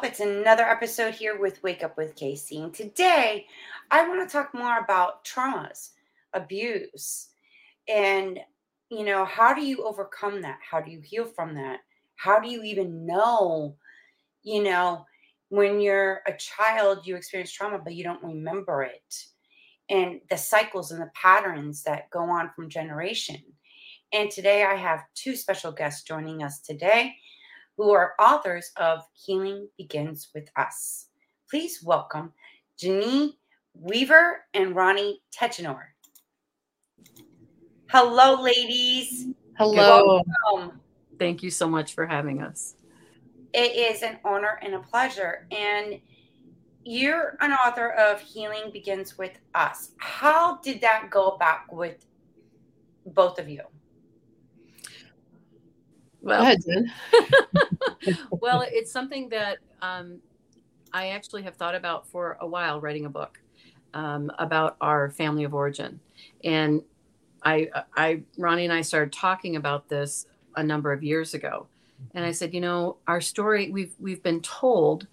Well, it's another episode here with Wake Up with Casey. And today I want to talk more about traumas, abuse, and, you know, how do you overcome that? How do you heal from that? How do you even know, you know, when you're a child, you experience trauma, but you don't remember it? And the cycles and the patterns that go on from generation. And today I have two special guests joining us today who are authors of Healing Begins with Us. Please welcome Janine Weaver and Ronnie Tichenor. Hello, ladies. Hello. Welcome. Thank you so much for having us. It is an honor and a pleasure. And you're an author of Healing Begins with Us. How did that go back with both of you? Well, ahead, well, it's something that um, I actually have thought about for a while writing a book um, about our family of origin. And I, I, Ronnie and I started talking about this a number of years ago. And I said, you know, our story, we've, we've been told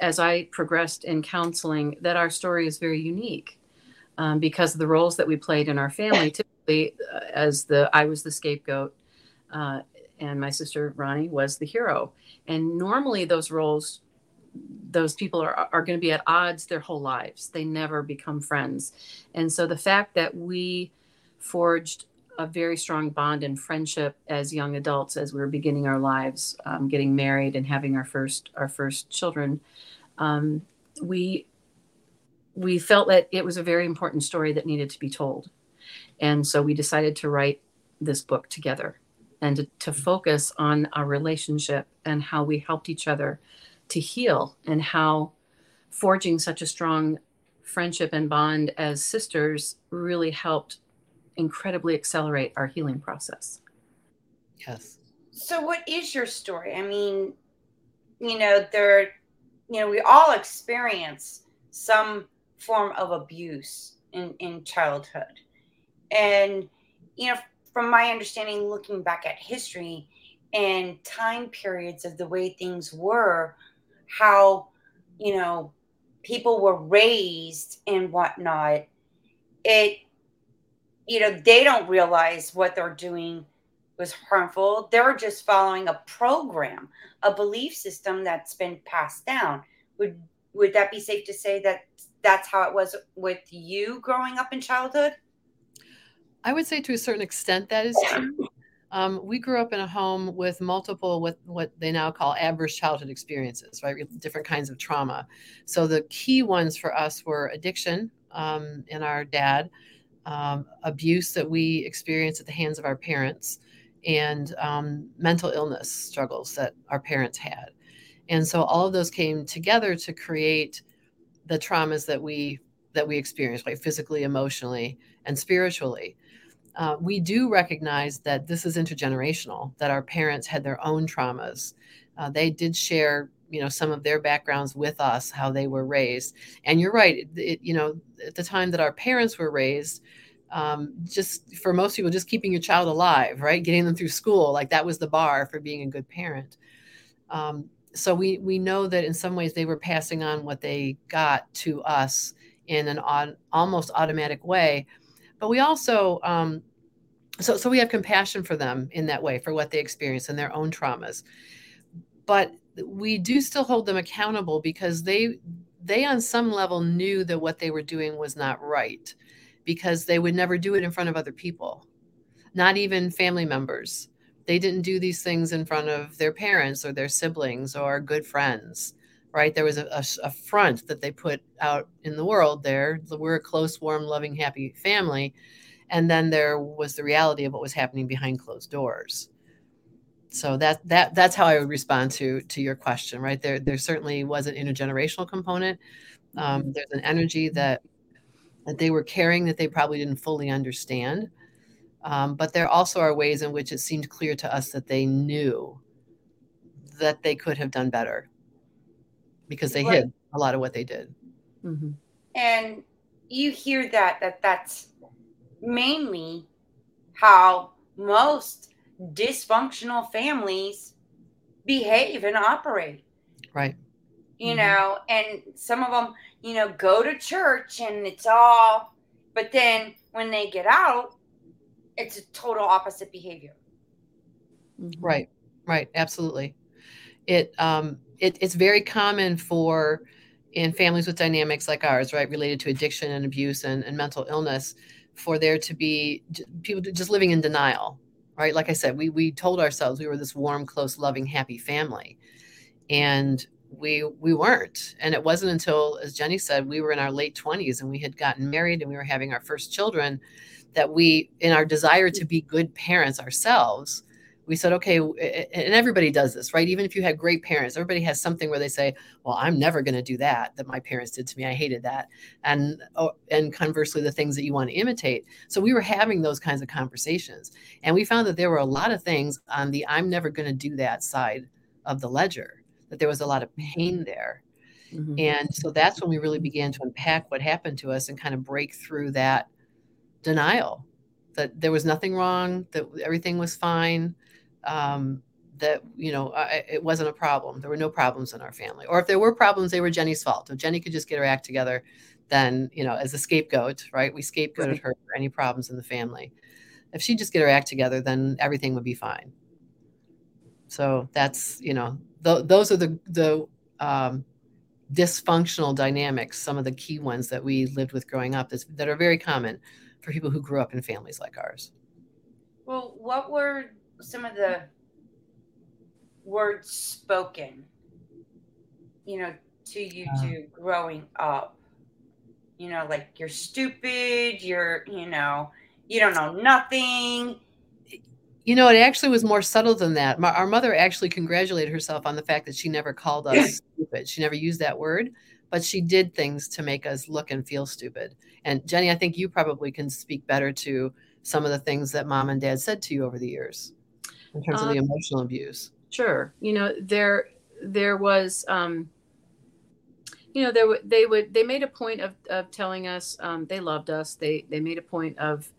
as I progressed in counseling that our story is very unique um, because of the roles that we played in our family. Typically, uh, as the, I was the scapegoat. Uh, and my sister Ronnie was the hero. And normally those roles, those people are, are going to be at odds their whole lives. They never become friends. And so the fact that we forged a very strong bond and friendship as young adults as we were beginning our lives, um, getting married and having our first our first children, um, we we felt that it was a very important story that needed to be told, and so we decided to write this book together and to, to focus on our relationship and how we helped each other to heal and how forging such a strong friendship and bond as sisters really helped incredibly accelerate our healing process. Yes. So what is your story? I mean, you know, there you know, we all experience some form of abuse in in childhood. And you know, from my understanding, looking back at history and time periods of the way things were, how, you know, people were raised and whatnot, it, you know, they don't realize what they're doing was harmful. They're just following a program, a belief system that's been passed down. Would would that be safe to say that that's how it was with you growing up in childhood? I would say to a certain extent that is true. Um, we grew up in a home with multiple, with what they now call adverse childhood experiences, right? Different kinds of trauma. So the key ones for us were addiction um, in our dad, um, abuse that we experienced at the hands of our parents, and um, mental illness struggles that our parents had. And so all of those came together to create the traumas that we that we experienced, right? Physically, emotionally, and spiritually uh, we do recognize that this is intergenerational, that our parents had their own traumas. Uh, they did share, you know, some of their backgrounds with us, how they were raised. And you're right, it, it, you know, at the time that our parents were raised, um, just for most people, just keeping your child alive, right, getting them through school, like that was the bar for being a good parent. Um, so we we know that in some ways they were passing on what they got to us in an odd, almost automatic way but we also um, so so we have compassion for them in that way for what they experience and their own traumas. But we do still hold them accountable because they they on some level knew that what they were doing was not right because they would never do it in front of other people not even family members. They didn't do these things in front of their parents or their siblings or good friends right? There was a, a, a front that they put out in the world there we're a close warm loving happy family. And then there was the reality of what was happening behind closed doors. So that that that's how i would respond to to your question right? There there certainly was an intergenerational component. Um, mm-hmm. there's an energy that that they were carrying that they probably didn't fully understand. Um, but there also are ways in which it seemed clear to us that they knew that they could have done better because they right. hid a lot of what they did mm-hmm. and you hear that that that's mainly how most dysfunctional families behave and operate. Right. you mm-hmm. know, and some of them, you know, go to church and it's all, but then when they get out, it's a total opposite behavior. Mm-hmm. Right, right, absolutely. It um, it, it's very common for in families with dynamics like ours, right, related to addiction and abuse and, and mental illness, for there to be people just living in denial, right? Like I said, we we told ourselves we were this warm, close, loving, happy family, and we we weren't. And it wasn't until, as Jenny said, we were in our late twenties and we had gotten married and we were having our first children, that we, in our desire to be good parents ourselves, we said, okay, and everybody does this, right? Even if you had great parents, everybody has something where they say, well, I'm never going to do that, that my parents did to me. I hated that. And, oh, and conversely, the things that you want to imitate. So we were having those kinds of conversations. And we found that there were a lot of things on the I'm never going to do that side of the ledger, that there was a lot of pain there. Mm-hmm. And so that's when we really began to unpack what happened to us and kind of break through that denial that there was nothing wrong, that everything was fine, um, that you know I, it wasn't a problem. There were no problems in our family, or if there were problems, they were Jenny's fault. If Jenny could just get her act together, then you know, as a scapegoat, right? We scapegoated right. her for any problems in the family. If she just get her act together, then everything would be fine. So that's you know, th- those are the the um, dysfunctional dynamics. Some of the key ones that we lived with growing up that are very common for people who grew up in families like ours. Well, what were some of the words spoken, you know, to you uh, to growing up? You know, like you're stupid, you're, you know, you don't know nothing. You know, it actually was more subtle than that. My, our mother actually congratulated herself on the fact that she never called us stupid. She never used that word, but she did things to make us look and feel stupid. And Jenny, I think you probably can speak better to some of the things that mom and dad said to you over the years in terms um, of the emotional abuse. Sure. You know, there there was um you know, there they would they made a point of, of telling us um, they loved us. They they made a point of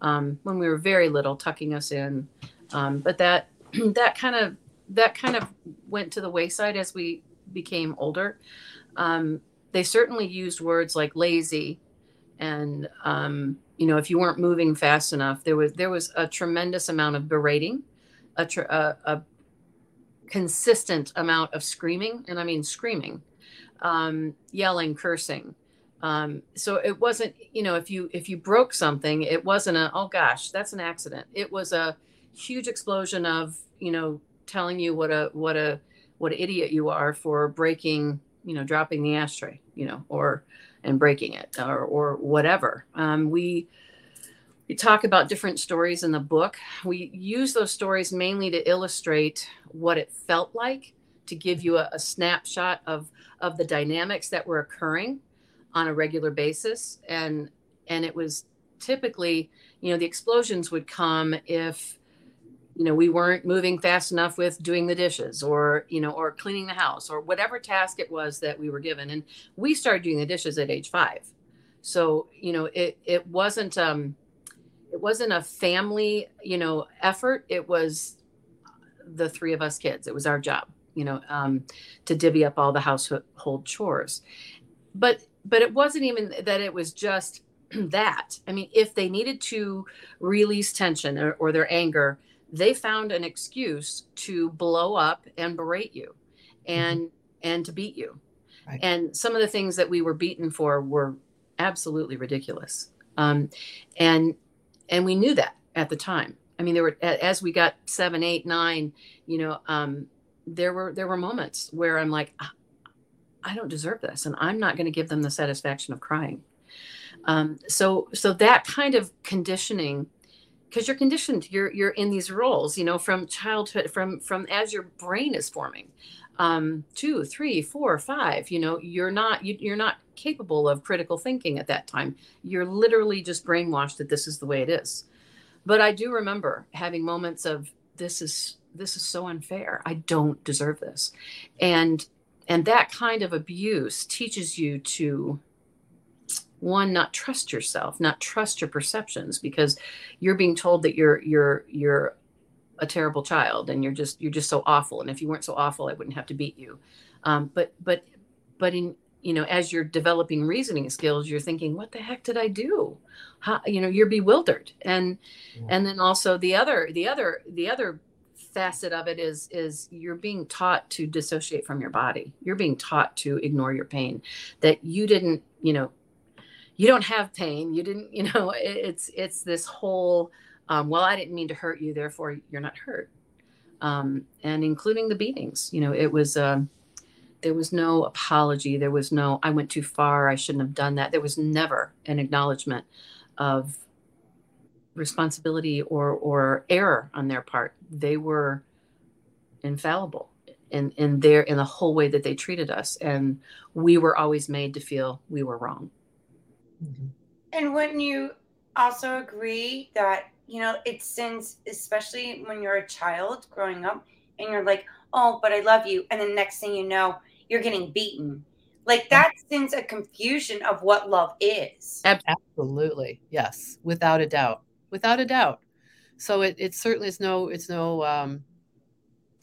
um, when we were very little tucking us in, um, but that that kind of that kind of went to the wayside as we became older. Um, they certainly used words like lazy and um, you know if you weren't moving fast enough there was there was a tremendous amount of berating a, tr- a, a consistent amount of screaming and i mean screaming um, yelling cursing um, so it wasn't you know if you if you broke something it wasn't a oh gosh that's an accident it was a huge explosion of you know telling you what a what a what an idiot you are for breaking you know dropping the ashtray you know or and breaking it or, or whatever. Um, we we talk about different stories in the book. We use those stories mainly to illustrate what it felt like to give you a, a snapshot of of the dynamics that were occurring on a regular basis. And and it was typically you know the explosions would come if you know we weren't moving fast enough with doing the dishes or you know or cleaning the house or whatever task it was that we were given. And we started doing the dishes at age five. So you know it it wasn't um wasn't a family you know effort. It was the three of us kids. It was our job you know um to divvy up all the household chores. But but it wasn't even that it was just that. I mean if they needed to release tension or, or their anger they found an excuse to blow up and berate you and mm-hmm. and to beat you. Right. and some of the things that we were beaten for were absolutely ridiculous. Um, and and we knew that at the time. I mean there were as we got seven eight nine you know um, there were there were moments where i'm like ah, i don't deserve this and i'm not going to give them the satisfaction of crying. Um, so so that kind of conditioning because you're conditioned you're you're in these roles you know from childhood from from as your brain is forming um two three four five you know you're not you, you're not capable of critical thinking at that time. You're literally just brainwashed that this is the way it is. But i do remember having moments of this is this is so unfair. I don't deserve this. And and that kind of abuse teaches you to one not trust yourself not trust your perceptions because you're being told that you're you're you're a terrible child and you're just you're just so awful and if you weren't so awful i wouldn't have to beat you. Um, but but but in you know as you're developing reasoning skills you're thinking what the heck did i do? How, you know you're bewildered. And yeah. and then also the other the other the other facet of it is is you're being taught to dissociate from your body. You're being taught to ignore your pain. That you didn't you know you don't have pain. You didn't you know it's it's this whole um, well i didn't mean to hurt you therefore you're not hurt. Um, and including the beatings you know it was um, there was no apology there was no i went too far i shouldn't have done that. There was never an acknowledgement of responsibility or or error on their part. They were infallible in in their in the whole way that they treated us and we were always made to feel we were wrong. Mm-hmm. and wouldn't you also agree that you know it sends especially when you're a child growing up and you're like oh but i love you and then next thing you know you're getting beaten. Like that sends a confusion of what love is. Absolutely. Yes. Without a doubt. Without a doubt. So it, it certainly is no, it's no um,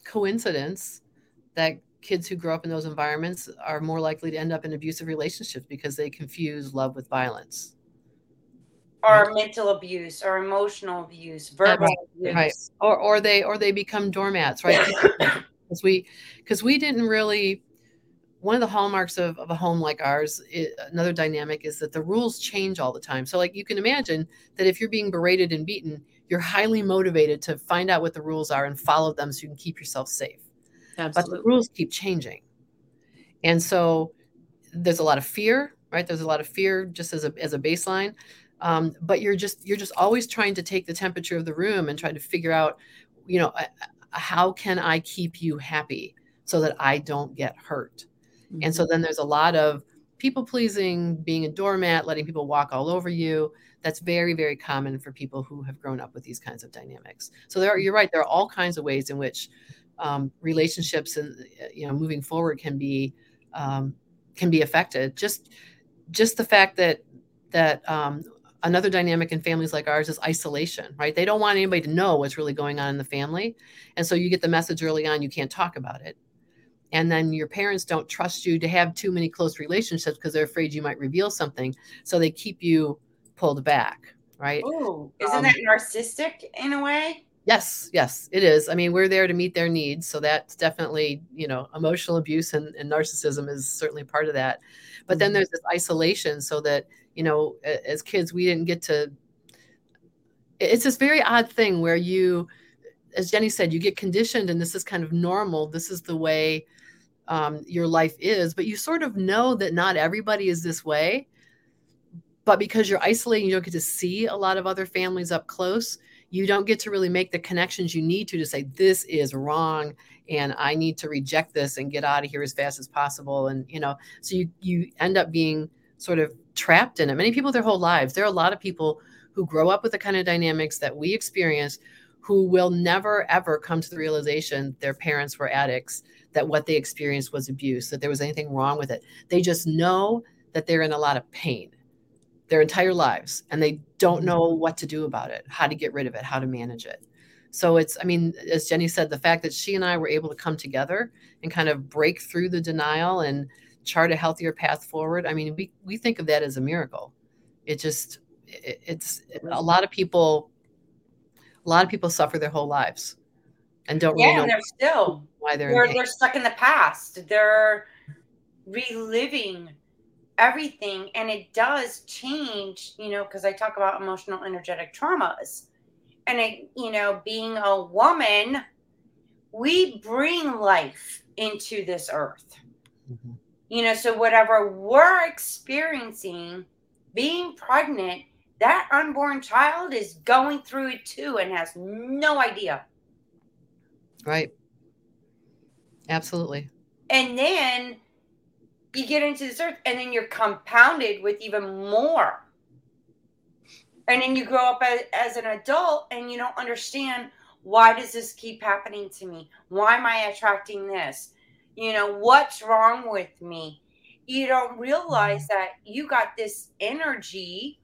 coincidence that kids who grow up in those environments are more likely to end up in abusive relationships because they confuse love with violence or right. mental abuse or emotional abuse verbal abuse. right. Or or they or they become doormats right? Because we because we didn't really one of the hallmarks of, of a home like ours it, another dynamic is that the rules change all the time. So like you can imagine that if you're being berated and beaten you're highly motivated to find out what the rules are and follow them so you can keep yourself safe. Absolutely. but the rules keep changing. And so there's a lot of fear right? There's a lot of fear just as a, as a baseline um, but you're just you're just always trying to take the temperature of the room and try to figure out you know how can i keep you happy so that i don't get hurt Mm-hmm. And so then there's a lot of people pleasing, being a doormat, letting people walk all over you. That's very, very common for people who have grown up with these kinds of dynamics. So there, are, you're right. There are all kinds of ways in which um, relationships and uh, you know moving forward can be um, can be affected. Just just the fact that that um, another dynamic in families like ours is isolation, right? They don't want anybody to know what's really going on in the family, and so you get the message early on you can't talk about it. And then your parents don't trust you to have too many close relationships because they're afraid you might reveal something. So they keep you pulled back right? Oh isn't um, that narcissistic in a way? Yes yes it is. I mean we're there to meet their needs. So that's definitely you know emotional abuse and, and narcissism is certainly part of that. But mm-hmm. then there's this isolation so that you know as kids we didn't get to it's this very odd thing where you as jenny said you get conditioned and this is kind of normal this is the way um, your life is, but you sort of know that not everybody is this way. But because you're isolating, you don't get to see a lot of other families up close. You don't get to really make the connections you need to to say, this is wrong and I need to reject this and get out of here as fast as possible. And, you know, so you, you end up being sort of trapped in it. Many people their whole lives. There are a lot of people who grow up with the kind of dynamics that we experience who will never ever come to the realization their parents were addicts that what they experienced was abuse, that there was anything wrong with it. They just know that they're in a lot of pain their entire lives and they don't mm-hmm. know what to do about it, how to get rid of it, how to manage it. So it's, I mean, as Jenny said, the fact that she and I were able to come together and kind of break through the denial and chart a healthier path forward. I mean, we, we think of that as a miracle. It just, it, it's a lot of people, a lot of people suffer their whole lives and don't yeah, really know they're still why they're they're, they're stuck in the past. They're reliving everything, and it does change. You know, because I talk about emotional energetic traumas, and it, you know, being a woman, we bring life into this earth. Mm-hmm. You know, so whatever we're experiencing, being pregnant, that unborn child is going through it too and has no idea. Right. Absolutely. And then you get into this earth and then you're compounded with even more. And then you grow up as, as an adult and you don't understand why does this keep happening to me? Why am I attracting this? You know, what's wrong with me? You don't realize that you got this energy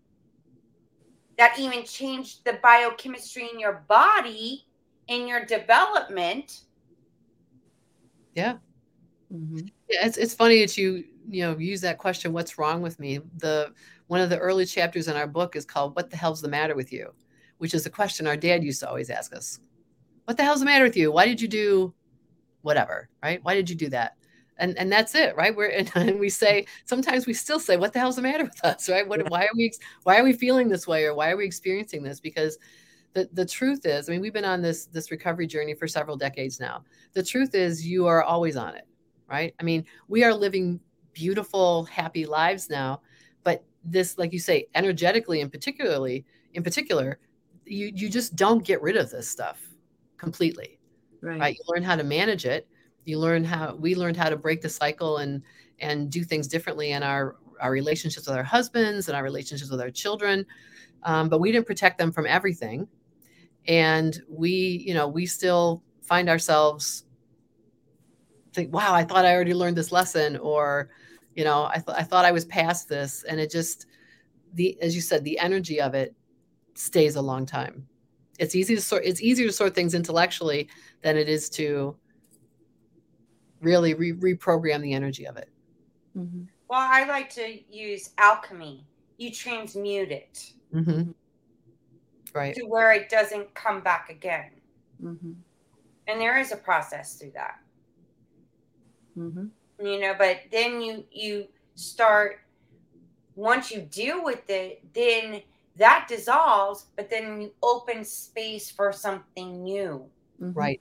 that even changed the biochemistry in your body in your development. Yeah. Mm-hmm. Yeah, it's it's funny that you you know use that question what's wrong with me the one of the early chapters in our book is called what the hell's the matter with you which is a question our dad used to always ask us what the hell's the matter with you why did you do whatever right? Why did you do that? And and that's it right? We're and, and we say sometimes we still say what the hell's the matter with us? Right? What why are we why are we feeling this way or why are we experiencing this? Because the, the truth is i mean we've been on this this recovery journey for several decades now. The truth is you are always on it right? I mean we are living beautiful happy lives now but this like you say energetically and particularly in particular you you just don't get rid of this stuff completely right, right? you learn how to manage it. You learn how we learned how to break the cycle and and do things differently in our our relationships with our husbands and our relationships with our children. Um, but we didn't protect them from everything. And we you know we still find ourselves think wow i thought i already learned this lesson or you know i, th- I thought i was past this. And it just the as you said the energy of it stays a long time it's easy to sort it's easier to sort things intellectually than it is to really re- reprogram the energy of it. Mm-hmm. Well, I like to use alchemy. You transmute it. Mm-hmm. Right. To where it doesn't come back again. Mm-hmm. And there is a process through that. Mm-hmm. You know, but then you you start once you deal with it, then that dissolves, but then you open space for something new. Mm-hmm. Right.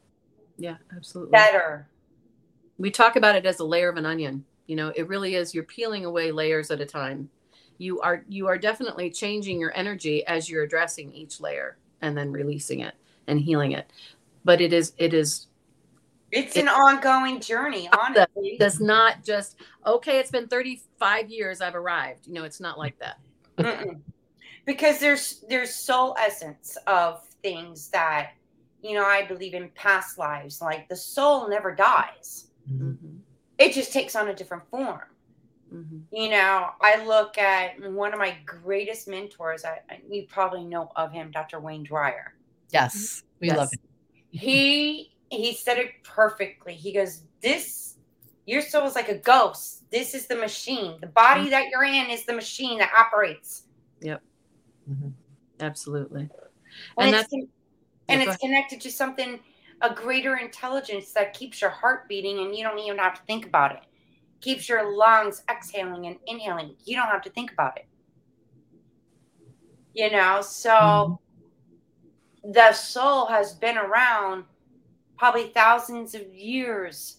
Yeah, absolutely. Better we talk about it as a layer of an onion you know it really is you're peeling away layers at a time you are you are definitely changing your energy as you're addressing each layer and then releasing it and healing it but it is it is it's it, an ongoing journey honestly does not just okay it's been 35 years i've arrived you know it's not like that Mm-mm. Because there's there's soul essence of things that you know i believe in past lives like the soul never dies Mm-hmm. It just takes on a different form. Mm-hmm. You know, I look at one of my greatest mentors. I, I, you probably know of him, Dr. Wayne Dyer. Yes, we yes. love him. He he said it perfectly. He goes, "This your soul is like a ghost. This is the machine. The body mm-hmm. that you're in is the machine that operates." Yep. Mm-hmm. Absolutely. And, and that's and it's connected to something a greater intelligence that keeps your heart beating and you don't even have to think about it. Keeps your lungs exhaling and inhaling. You don't have to think about it. You know, so mm-hmm. the soul has been around probably thousands of years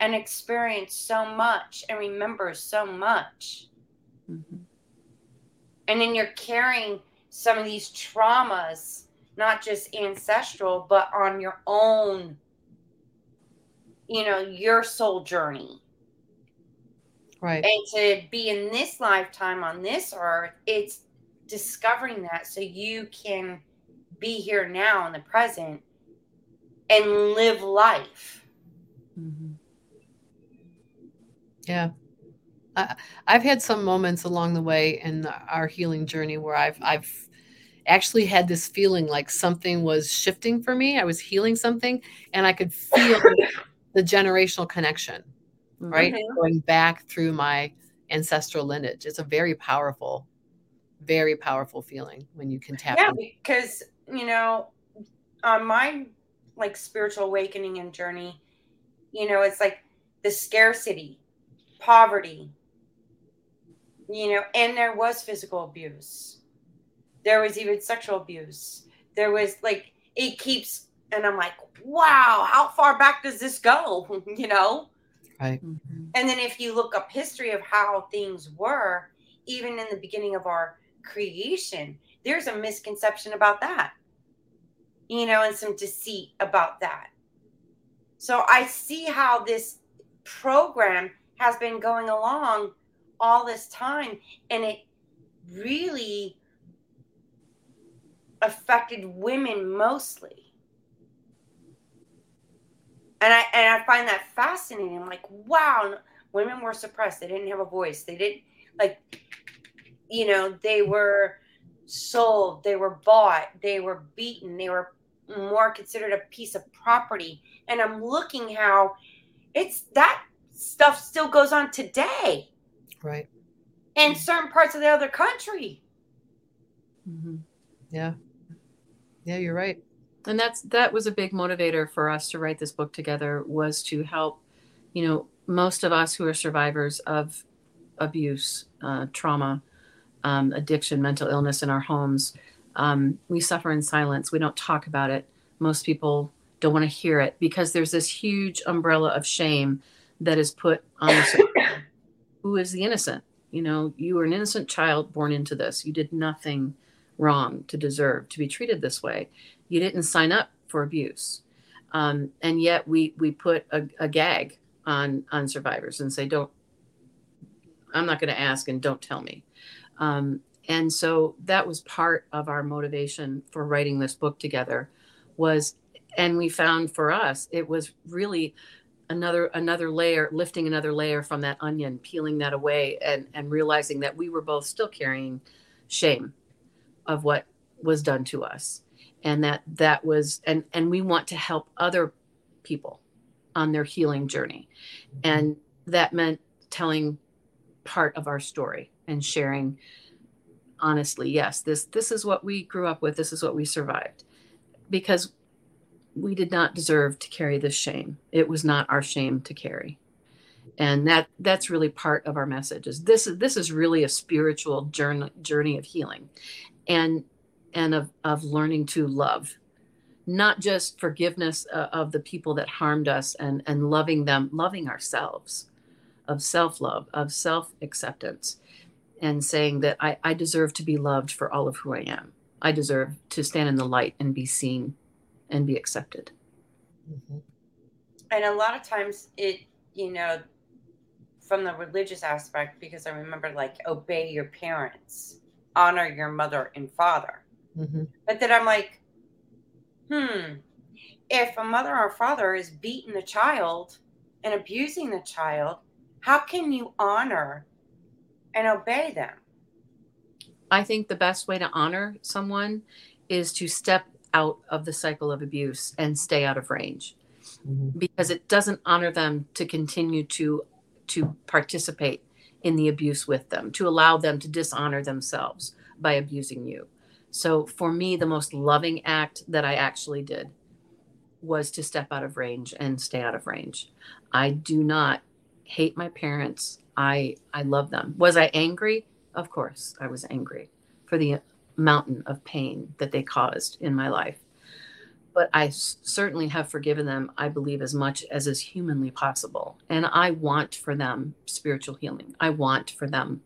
and experienced so much and remembers so much. Mm-hmm. And then you're carrying some of these traumas not just ancestral, but on your own, you know, your soul journey. Right. And to be in this lifetime on this earth, it's discovering that so you can be here now in the present and live life. Mm-hmm. Yeah. I, I've had some moments along the way in our healing journey where I've I've actually had this feeling like something was shifting for me. I was healing something and I could feel the generational connection, right? Mm-hmm. Going back through my ancestral lineage. It's a very powerful, very powerful feeling when you can tap. Yeah, in. because, you know, on my like spiritual awakening and journey, you know, it's like the scarcity, poverty, you know, and there was physical abuse there was even sexual abuse. There was like it keeps, and I'm like, wow, how far back does this go? you know. Right. Mm-hmm. And then if you look up history of how things were, even in the beginning of our creation, there's a misconception about that. You know, and some deceit about that. So I see how this program has been going along all this time and it really affected women mostly. And I and I find that fascinating. I'm like, wow, women were suppressed. They didn't have a voice. They didn't like you know, they were sold, they were bought, they were beaten, they were more considered a piece of property. And I'm looking how it's that stuff still goes on today. Right. In certain parts of the other country. Mm-hmm. Yeah. Yeah, you're right. And that's that was a big motivator for us to write this book together was to help, you know, most of us who are survivors of abuse, uh, trauma, um, addiction, mental illness in our homes, um, we suffer in silence. We don't talk about it. Most people don't want to hear it because there's this huge umbrella of shame that is put on the who is the innocent. You know, you were an innocent child born into this. You did nothing wrong to deserve to be treated this way. You didn't sign up for abuse, um, and yet we we put a, a gag on on survivors and say, "Don't." I'm not going to ask, and don't tell me. Um, and so that was part of our motivation for writing this book together was and we found for us it was really another another layer lifting another layer from that onion peeling that away and and realizing that we were both still carrying shame of what was done to us. And that that was and and we want to help other people on their healing journey. And that meant telling part of our story and sharing honestly yes this this is what we grew up with this is what we survived. Because we did not deserve to carry this shame it was not our shame to carry and that that's really part of our message is this is this is really a spiritual journey journey of healing and and of of learning to love not just forgiveness uh, of the people that harmed us and and loving them loving ourselves of self-love of self-acceptance and saying that I, I deserve to be loved for all of who I am. I deserve to stand in the light and be seen and be accepted. Mm-hmm. And a lot of times it, you know, from the religious aspect, because I remember like obey your parents, honor your mother and father. Mm-hmm. But then I'm like, hmm, if a mother or father is beating the child and abusing the child, how can you honor and obey them. I think the best way to honor someone is to step out of the cycle of abuse and stay out of range mm-hmm. because it doesn't honor them to continue to to participate in the abuse with them to allow them to dishonor themselves by abusing you so for me the most loving act that i actually did was to step out of range and stay out of range i do not hate my parents I I love them. Was I angry? Of course, I was angry for the mountain of pain that they caused in my life. But I certainly have forgiven them, I believe, as much as is humanly possible. And I want for them spiritual healing. I want for them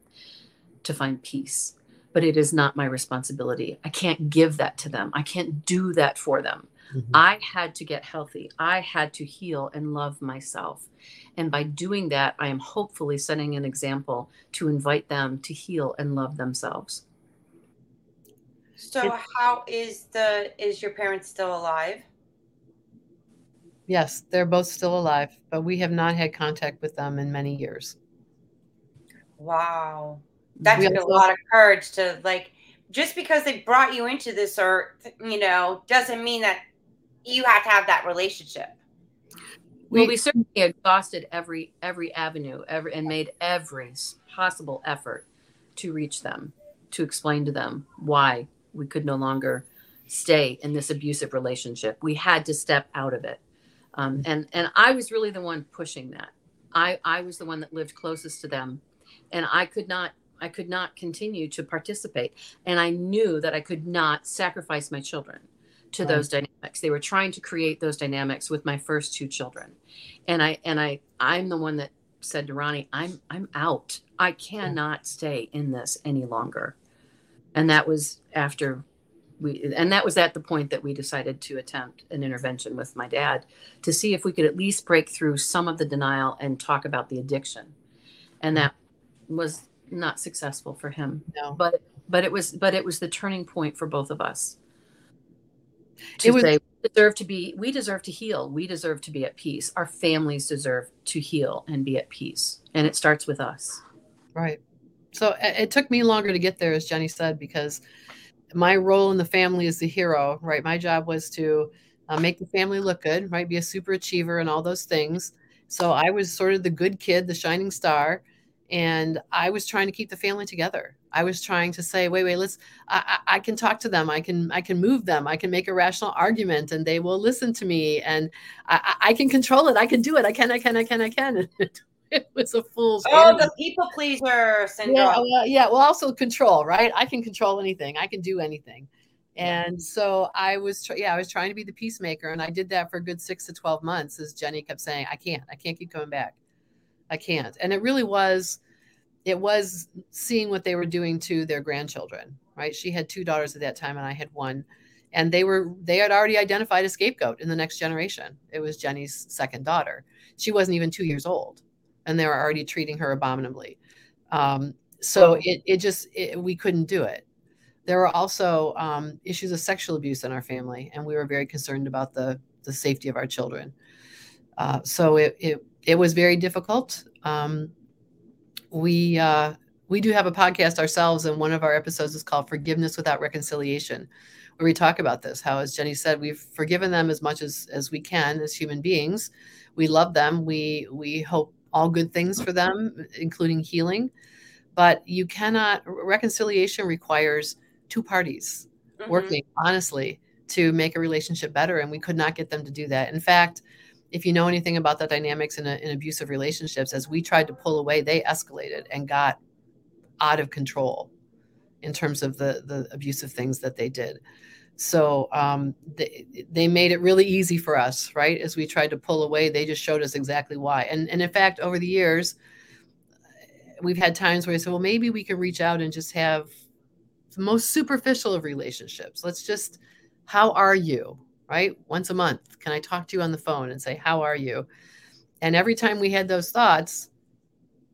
to find peace. But it is not my responsibility. I can't give that to them. I can't do that for them. Mm-hmm. I had to get healthy. I had to heal and love myself. And by doing that, I am hopefully setting an example to invite them to heal and love themselves. So how is the is your parents still alive? Yes, they're both still alive, but we have not had contact with them in many years. Wow. That took a lot of courage to like just because they brought you into this or you know doesn't mean that you have to have that relationship. We, well, we certainly exhausted every every avenue, every and made every possible effort to reach them, to explain to them why we could no longer stay in this abusive relationship. We had to step out of it, um, and and I was really the one pushing that. I I was the one that lived closest to them, and I could not I could not continue to participate, and I knew that I could not sacrifice my children to right. those dynamics. They were trying to create those dynamics with my first two children. And I and I I'm the one that said to Ronnie, I'm I'm out. I cannot stay in this any longer. And that was after we and that was at the point that we decided to attempt an intervention with my dad to see if we could at least break through some of the denial and talk about the addiction. And that was not successful for him. No. But but it was but it was the turning point for both of us to it was, say we deserve to be we deserve to heal we deserve to be at peace our families deserve to heal and be at peace and it starts with us right so it took me longer to get there as jenny said because my role in the family is the hero right? My job was to uh, make the family look good right? Be a super achiever and all those things. So i was sort of the good kid the shining star and i was trying to keep the family together. I was trying to say wait wait let's I, I, can talk to them. I can i can move them. I can make a rational argument and they will listen to me and i, I can control it. I can do it. I can i can i can i can it was a fool's oh the people pleaser syndrome yeah well, yeah well also control right i can control anything i can do anything and so I was, yeah, I was trying to be the peacemaker, and I did that for a good six to twelve months. As Jenny kept saying, I can't, I can't keep coming back, I can't. And it really was, it was seeing what they were doing to their grandchildren. Right? She had two daughters at that time, and I had one, and they were they had already identified a scapegoat in the next generation. It was Jenny's second daughter. She wasn't even two years old, and they were already treating her abominably. Um, so it it just it, we couldn't do it there were also um, issues of sexual abuse in our family, and we were very concerned about the the safety of our children. Uh, so it, it it was very difficult. Um, we uh, we do have a podcast ourselves, and one of our episodes is called "Forgiveness Without Reconciliation," where we talk about this. How, as Jenny said, we've forgiven them as much as as we can as human beings. We love them. We we hope all good things for them, including healing. But you cannot reconciliation requires two parties mm-hmm. working honestly to make a relationship better and we could not get them to do that in fact if you know anything about the dynamics in, a, in abusive relationships as we tried to pull away they escalated and got out of control in terms of the the abusive things that they did so um, they, they made it really easy for us right as we tried to pull away they just showed us exactly why and, and in fact over the years we've had times where we said well maybe we can reach out and just have the most superficial of relationships. Let's just, how are you? Right? Once a month, can I talk to you on the phone and say, how are you? And every time we had those thoughts,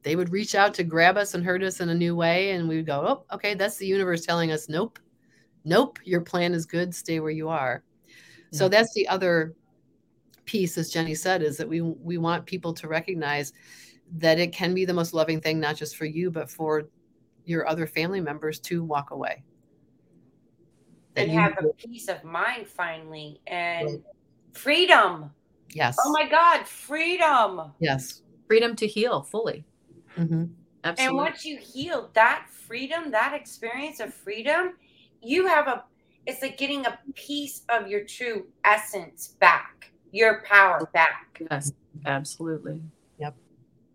they would reach out to grab us and hurt us in a new way. And we would go, oh, okay, that's the universe telling us, nope, nope, your plan is good. Stay where you are. Yeah. So that's the other piece, as Jenny said, is that we we want people to recognize that it can be the most loving thing, not just for you, but for your other family members to walk away. and have a peace of mind finally and right. freedom. Yes. Oh my God, freedom. Yes. Freedom to heal fully. Mm-hmm. Absolutely. And once you heal that freedom, that experience of freedom, you have a, it's like getting a piece of your true essence back, your power back. Yes, absolutely. Yep.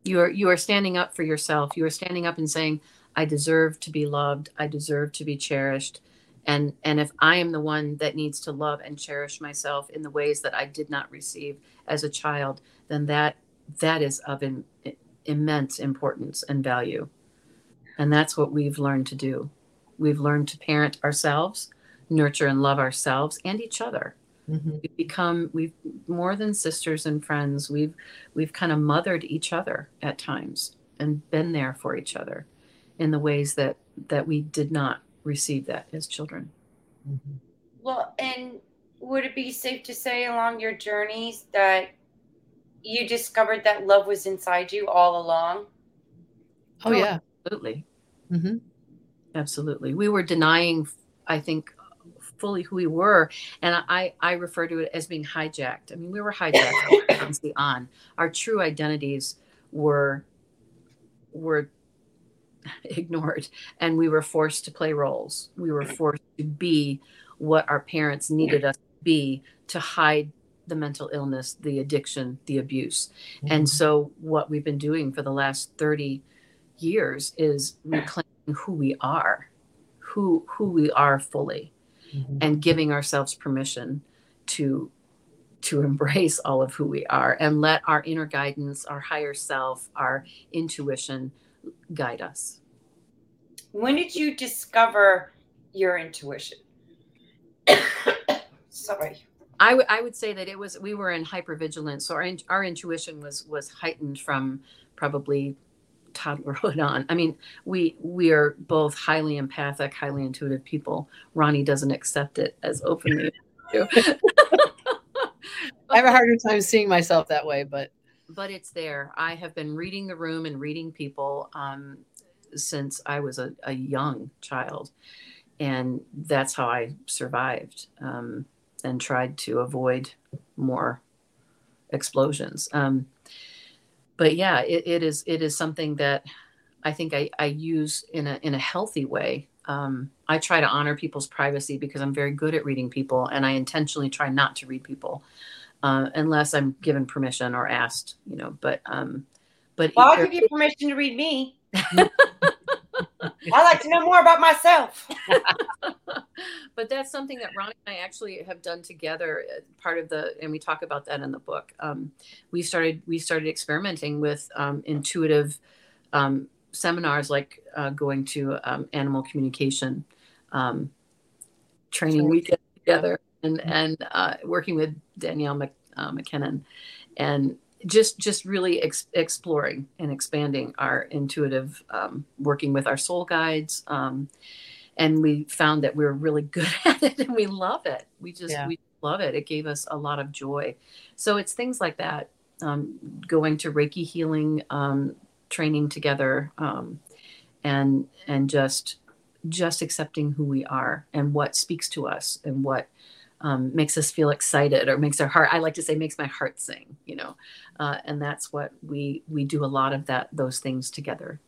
You are, you are standing up for yourself. You are standing up and saying, I deserve to be loved. I deserve to be cherished. And, and if I am the one that needs to love and cherish myself in the ways that I did not receive as a child, then that that is of in, immense importance and value. And that's what we've learned to do. We've learned to parent ourselves, nurture and love ourselves and each other. Mm-hmm. We've become we've more than sisters and friends. We've we've kind of mothered each other at times and been there for each other in the ways that that we did not receive that as children. Mm-hmm. Well, and would it be safe to say along your journeys that you discovered that love was inside you all along? Oh, yeah, absolutely. Mm-hmm. Absolutely. We were denying, I think, fully who we were, and I I refer to it as being hijacked. I mean, we were hijacked on. Our true identities were were ignored and we were forced to play roles we were forced to be what our parents needed us to be to hide the mental illness the addiction the abuse mm-hmm. and so what we've been doing for the last 30 years is reclaiming who we are who who we are fully mm-hmm. and giving ourselves permission to to embrace all of who we are and let our inner guidance our higher self our intuition guide us. When did you discover your intuition? Sorry. I, w- I would say that it was we were in hypervigilance, so our in- our intuition was was heightened from probably toddlerhood on. I mean, we we are both highly empathic, highly intuitive people. Ronnie doesn't accept it as openly. I have a harder time seeing myself that way, but but it's there. I have been reading the room and reading people um, since I was a, a, young child. And that's how I survived um, and tried to avoid more explosions. Um, but yeah, it, it is it is something that I think I, I use in a in a healthy way. Um, I try to honor people's privacy because I'm very good at reading people, and I intentionally try not to read people uh, unless I'm given permission or asked. You know, but um, but well, I'll give you permission to read me. I like to know more about myself. but that's something that Ronnie and I actually have done together. Uh, part of the, and we talk about that in the book. Um, we started we started experimenting with um, intuitive um, seminars, like uh, going to um, animal communication um, training weekend together, and and uh, working with Danielle Mc, uh, McKinnon, and just just really ex- exploring and expanding our intuitive um, working with our soul guides um, and we found that we are really good at it and we love it. We just yeah. we love it. It gave us a lot of joy. So it's things like that um, going to reiki healing um, training together um, and and just just accepting who we are and what speaks to us and what um, makes us feel excited or makes our heart i like to say makes my heart sing you know? Uh, and that's what we we do a lot of that those things together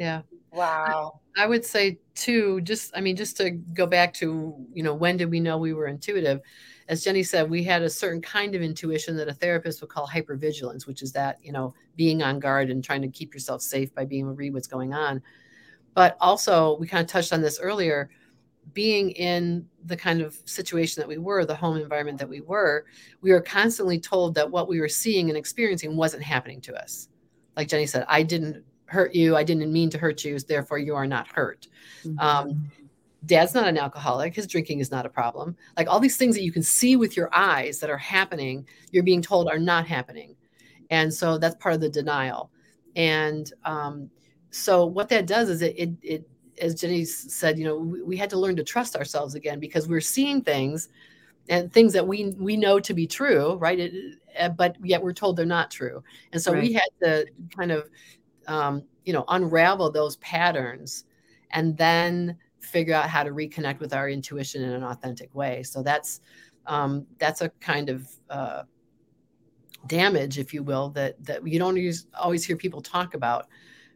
yeah. Wow. I, I would say too just i mean just to go back to you know when did we know we were intuitive? As jenny said we had a certain kind of intuition that a therapist would call hypervigilance which is that you know being on guard and trying to keep yourself safe by being able to read what's going on. But also we kind of touched on this earlier being in the kind of situation that we were, the home environment that we were, we were constantly told that what we were seeing and experiencing wasn't happening to us. Like Jenny said, I didn't hurt you. I didn't mean to hurt you. Therefore, you are not hurt. Mm-hmm. Um, dad's not an alcoholic. His drinking is not a problem. Like all these things that you can see with your eyes that are happening, you're being told are not happening. And so that's part of the denial. And um, so what that does is it, it, it as Jenny said, you know, we, we, had to learn to trust ourselves again because we're seeing things and things that we we know to be true, right? It, but yet we're told they're not true, and so right. we had to kind of, um, you know, unravel those patterns, and then figure out how to reconnect with our intuition in an authentic way. So that's um, that's a kind of uh, damage, if you will, that that you don't use, always hear people talk about.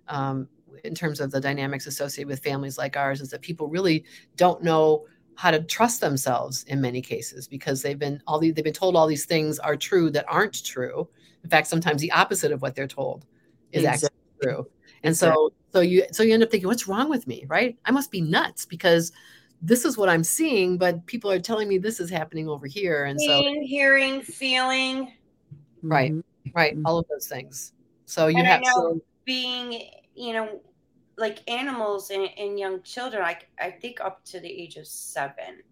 Um, in terms of the dynamics associated with families like ours is that people really don't know how to trust themselves in many cases because they've been all they've been told all these things are true that aren't true. In fact, sometimes the opposite of what they're told is exactly. actually true. And exactly. so so you so you end up thinking, what's wrong with me? Right? I must be nuts because this is what I'm seeing, but people are telling me this is happening over here. And Seeing, so hearing, feeling. Right. Right. Mm-hmm. All of those things. So you and have to being you know, like animals and, and young children, like I think up to the age of seven,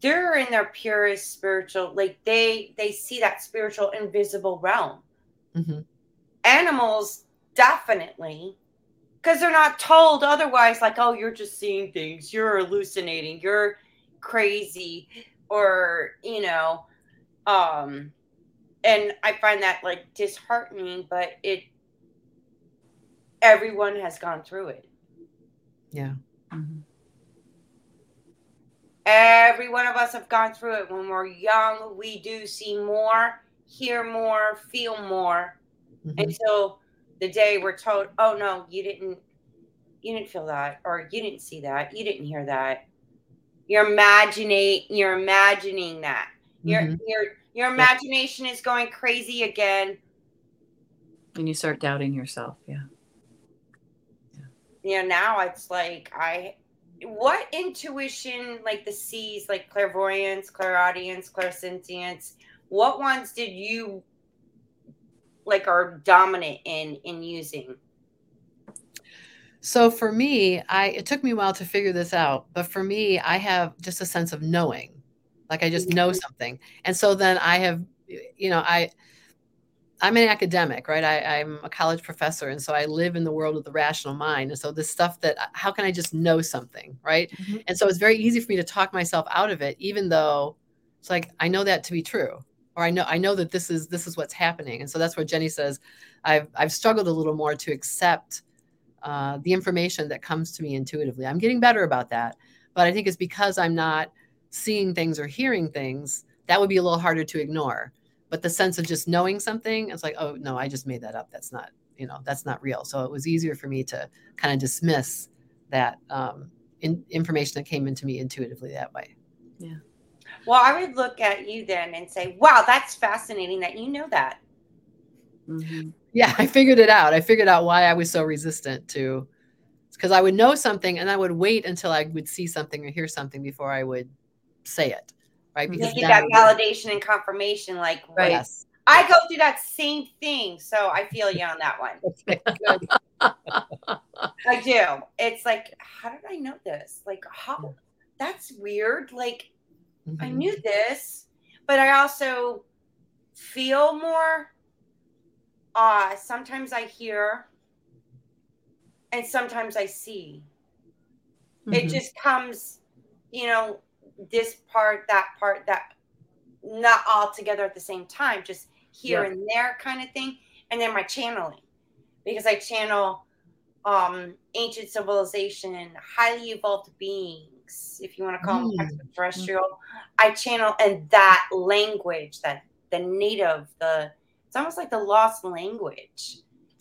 they're in their purest spiritual, like they they see that spiritual invisible realm. Mm-hmm. Animals definitely, because they're not told otherwise. Like, oh, you're just seeing things, you're hallucinating, you're crazy, or you know, um, and I find that like disheartening. But it everyone has gone through it. Yeah. Mm-hmm. Every one of us have gone through it. When we're young, we do see more, hear more, feel more mm-hmm. until the day we're told, "Oh no, you didn't, you didn't feel that, or you didn't see that, you didn't hear that." You're imagining, you're imagining that. Your mm-hmm. your your imagination is going crazy again. And you start doubting yourself. Yeah you know now it's like i what intuition like the c's like clairvoyance clairaudience clairsentience what ones did you like are dominant in in using so for me i it took me a while to figure this out but for me i have just a sense of knowing like i just know mm-hmm. something and so then i have you know i I'm an academic, right? I, am a college professor, and so I live in the world of the rational mind. And so this stuff that how can I just know something, right? Mm-hmm. And so it's very easy for me to talk myself out of it, even though it's like I know that to be true, or I know I know that this is this is what's happening. And so that's where Jenny says I've I've struggled a little more to accept uh, the information that comes to me intuitively. I'm getting better about that, but I think it's because I'm not seeing things or hearing things that would be a little harder to ignore. But the sense of just knowing something it's like oh no i just made that up. That's not you know that's not real. So it was easier for me to kind of dismiss that um, in, information that came into me intuitively that way. Yeah well i would look at you then and say wow that's fascinating that you know that mm-hmm. yeah i figured it out i figured out why i was so resistant to because i would know something and i would wait until i would see something or hear something before i would say it right because you that validation and confirmation like right yes I go through that same thing. So I feel you on that one. I do. It's like, how did I know this? Like, how that's weird. Like, mm-hmm. I knew this, but I also feel more. Uh, sometimes I hear and sometimes I see. Mm-hmm. It just comes, you know, this part, that part, that not all together at the same time, just here yeah. and there kind of thing. And then my channeling, because I channel um, ancient civilization, highly evolved beings, if you want to call mm. them extraterrestrial. I channel and that language, that the native, the it's almost like the lost language.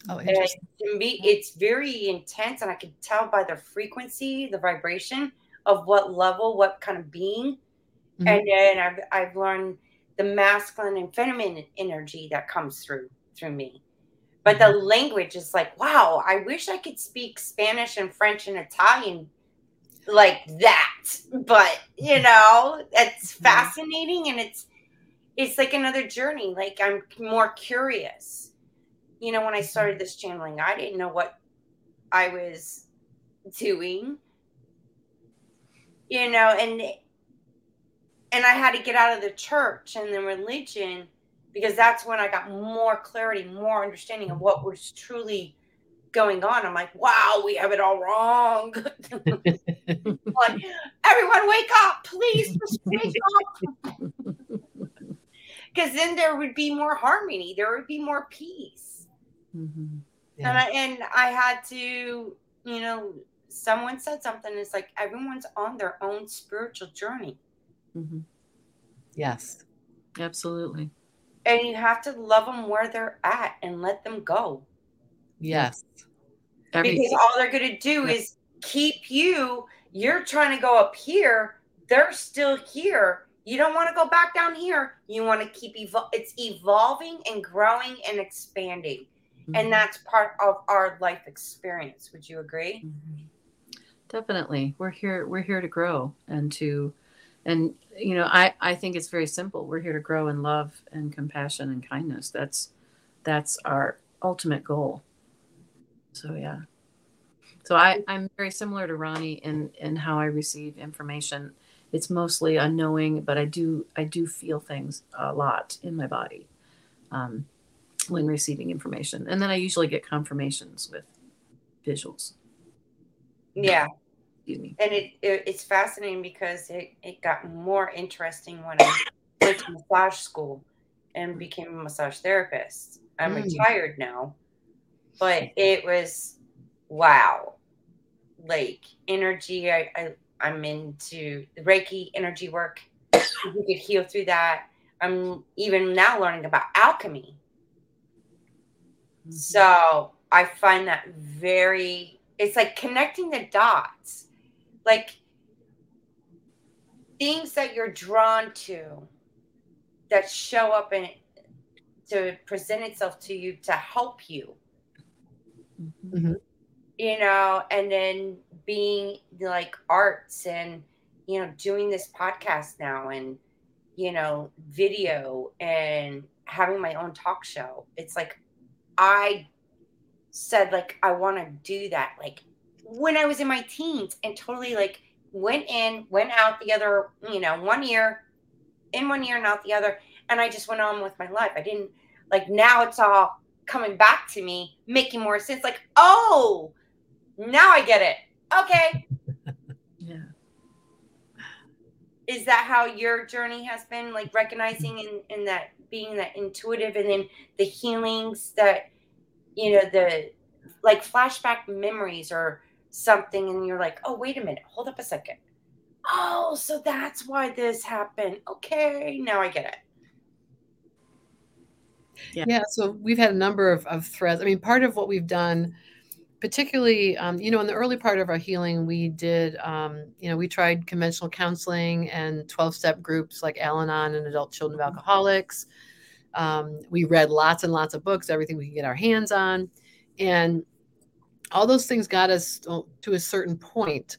Oh, interesting. to me, it's very intense, and I can tell by the frequency, the vibration of what level, what kind of being. Mm-hmm. And then I've I've learned the masculine and feminine energy that comes through through me but the mm-hmm. language is like wow i wish i could speak spanish and french and italian like that but you know it's mm-hmm. fascinating and it's it's like another journey like i'm more curious you know when i started mm-hmm. this channeling i didn't know what i was doing you know and and I had to get out of the church and the religion because that's when I got more clarity, more understanding of what was truly going on. I'm like, wow, we have it all wrong. like, everyone wake up, please, wake up. Because then there would be more harmony, there would be more peace. Mm-hmm. Yeah. And I and I had to, you know, someone said something. It's like everyone's on their own spiritual journey. Mm-hmm. Yes. Absolutely. And you have to love them where they're at and let them go. Yes. Because all they're going to do is keep you. You're trying to go up here. They're still here. You don't want to go back down here. You want to keep evol- it's evolving and growing and expanding. Mm-hmm. And that's part of our life experience. Would you agree? Mm-hmm. Definitely. We're here we're here to grow and to and you know i i think it's very simple we're here to grow in love and compassion and kindness that's that's our ultimate goal so yeah so i i'm very similar to ronnie in in how i receive information it's mostly unknowing but i do i do feel things a lot in my body um, when receiving information and then i usually get confirmations with visuals yeah Excuse me. And it, it, it's fascinating because it, it got more interesting when I went to massage school and became a massage therapist. I'm mm. retired now, but it was wow. Like energy, I, I I'm into Reiki energy work. You could heal through that. I'm even now learning about alchemy. Mm-hmm. So I find that very, it's like connecting the dots like things that you're drawn to that show up and to present itself to you to help you mm-hmm. you know and then being like arts and you know doing this podcast now and you know video and having my own talk show it's like i said like i want to do that like when I was in my teens and totally like went in, went out the other, you know, one year, in one year and out the other. And I just went on with my life. I didn't like now it's all coming back to me, making more sense. Like, oh, now I get it. Okay. yeah. Is that how your journey has been? Like recognizing in, in that being that intuitive and then the healings that, you know, the like flashback memories or something and you're like, oh, wait a minute, hold up a second. Oh, so that's why this happened. Okay, now I get it. Yeah. yeah. So we've had a number of, of threads. I mean, part of what we've done, particularly, um, you know, in the early part of our healing, we did, um, you know, we tried conventional counseling and 12 step groups like Al Anon and adult children of mm-hmm. alcoholics. Um, we read lots and lots of books, everything we could get our hands on. And all those things got us to a certain point.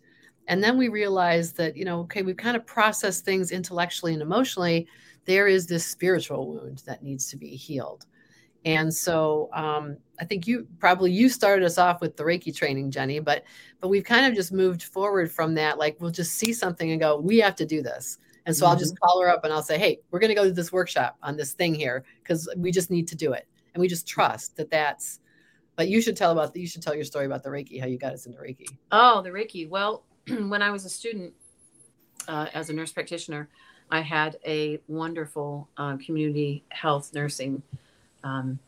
And then we realized that, you know, okay, we've kind of processed things intellectually and emotionally. There is this spiritual wound that needs to be healed. And so um, I think you probably you started us off with the Reiki training, Jenny, but but we've kind of just moved forward from that. Like we'll just see something and go, we have to do this. And so mm-hmm. I'll just mm-hmm. call her up and I'll say, hey, we're going to go to this workshop on this thing here because we just need to do it. And we just trust that that's. But you should tell about you should tell your story about the Reiki, how you got us into Reiki. Oh, the Reiki. Well, when I was a student uh, as a nurse practitioner, I had a wonderful uh, community health nursing um,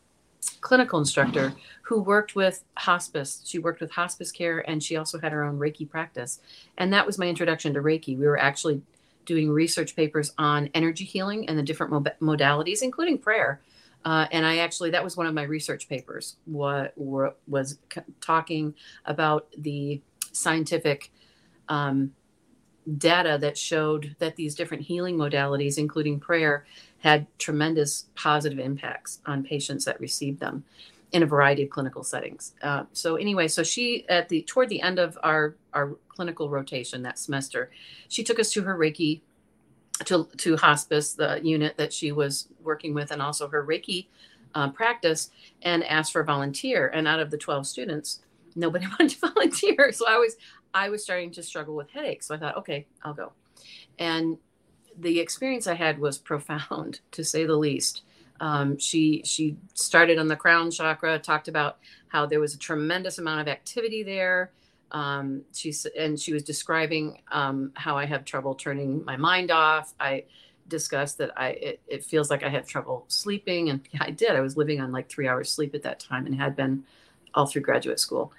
clinical instructor who worked with hospice. She worked with hospice care and she also had her own Reiki practice. And that was my introduction to Reiki. We were actually doing research papers on energy healing and the different modalities, including prayer. Uh, and I actually, that was one of my research papers, what, was talking about the scientific um, data that showed that these different healing modalities, including prayer, had tremendous positive impacts on patients that received them in a variety of clinical settings. Uh, so anyway, so she at the toward the end of our our clinical rotation that semester, she took us to her Reiki to to hospice, the unit that she was working with, and also her Reiki uh, practice, and asked for a volunteer. And out of the twelve students, nobody wanted to volunteer. So I was I was starting to struggle with headaches. So I thought, okay, I'll go. And the experience I had was profound, to say the least. Um, she she started on the crown chakra, talked about how there was a tremendous amount of activity there. Um, she's and she was describing um, how I have trouble turning my mind off. I discussed that I it, it, feels like I have trouble sleeping, and I did. I was living on like three hours sleep at that time, and had been all through graduate school.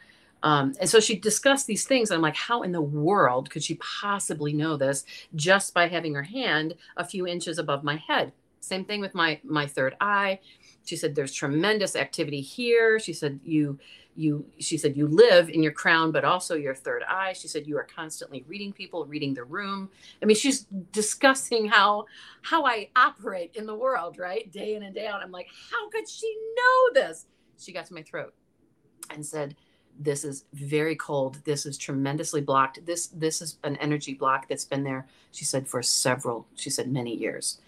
Um, and so she discussed these things. I'm like, how in the world could she possibly know this just by having her hand a few inches above my head? Same thing with my my third eye. She said there's tremendous activity here. She said you you she said you live in your crown but also your third eye. She said you are constantly reading people, reading the room. I mean, she's discussing how how I operate in the world, right? Day in and day out. I'm like, how could she know this? She got to my throat and said, this is very cold. This is tremendously blocked. This this is an energy block that's been there she said for several she said many years.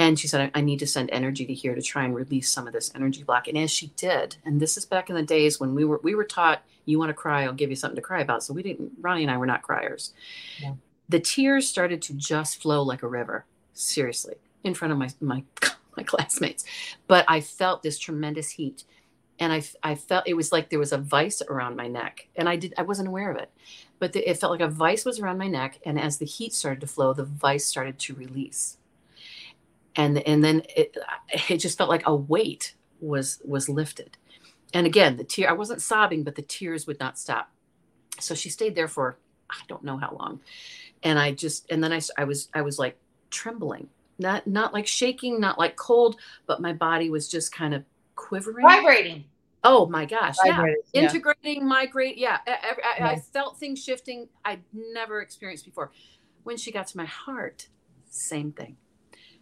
And she said I, I, need to send energy to here to try and release some of this energy block. And as she did and this is back in the days when we were we were taught you want to cry i'll give you something to cry about. So we didn't ronnie and i were not criers. Yeah. the tears started to just flow like a river seriously in front of my my my classmates. But i felt this tremendous heat and I, I felt it was like there was a vice around my neck and i did i wasn't aware of it. But the, it felt like a vice was around my neck and as the heat started to flow the vice started to release. And and then it, it just felt like a weight was was lifted. And again the tear i wasn't sobbing but the tears would not stop. So she stayed there for i don't know how long. And i just and then i, I was i was like trembling. Not not like shaking not like cold but my body was just kind of quivering, vibrating. Oh my gosh! Yeah. yeah. integrating, migrate. Yeah, I, I, I, felt things shifting. I'd never experienced before. When she got to my heart, same thing.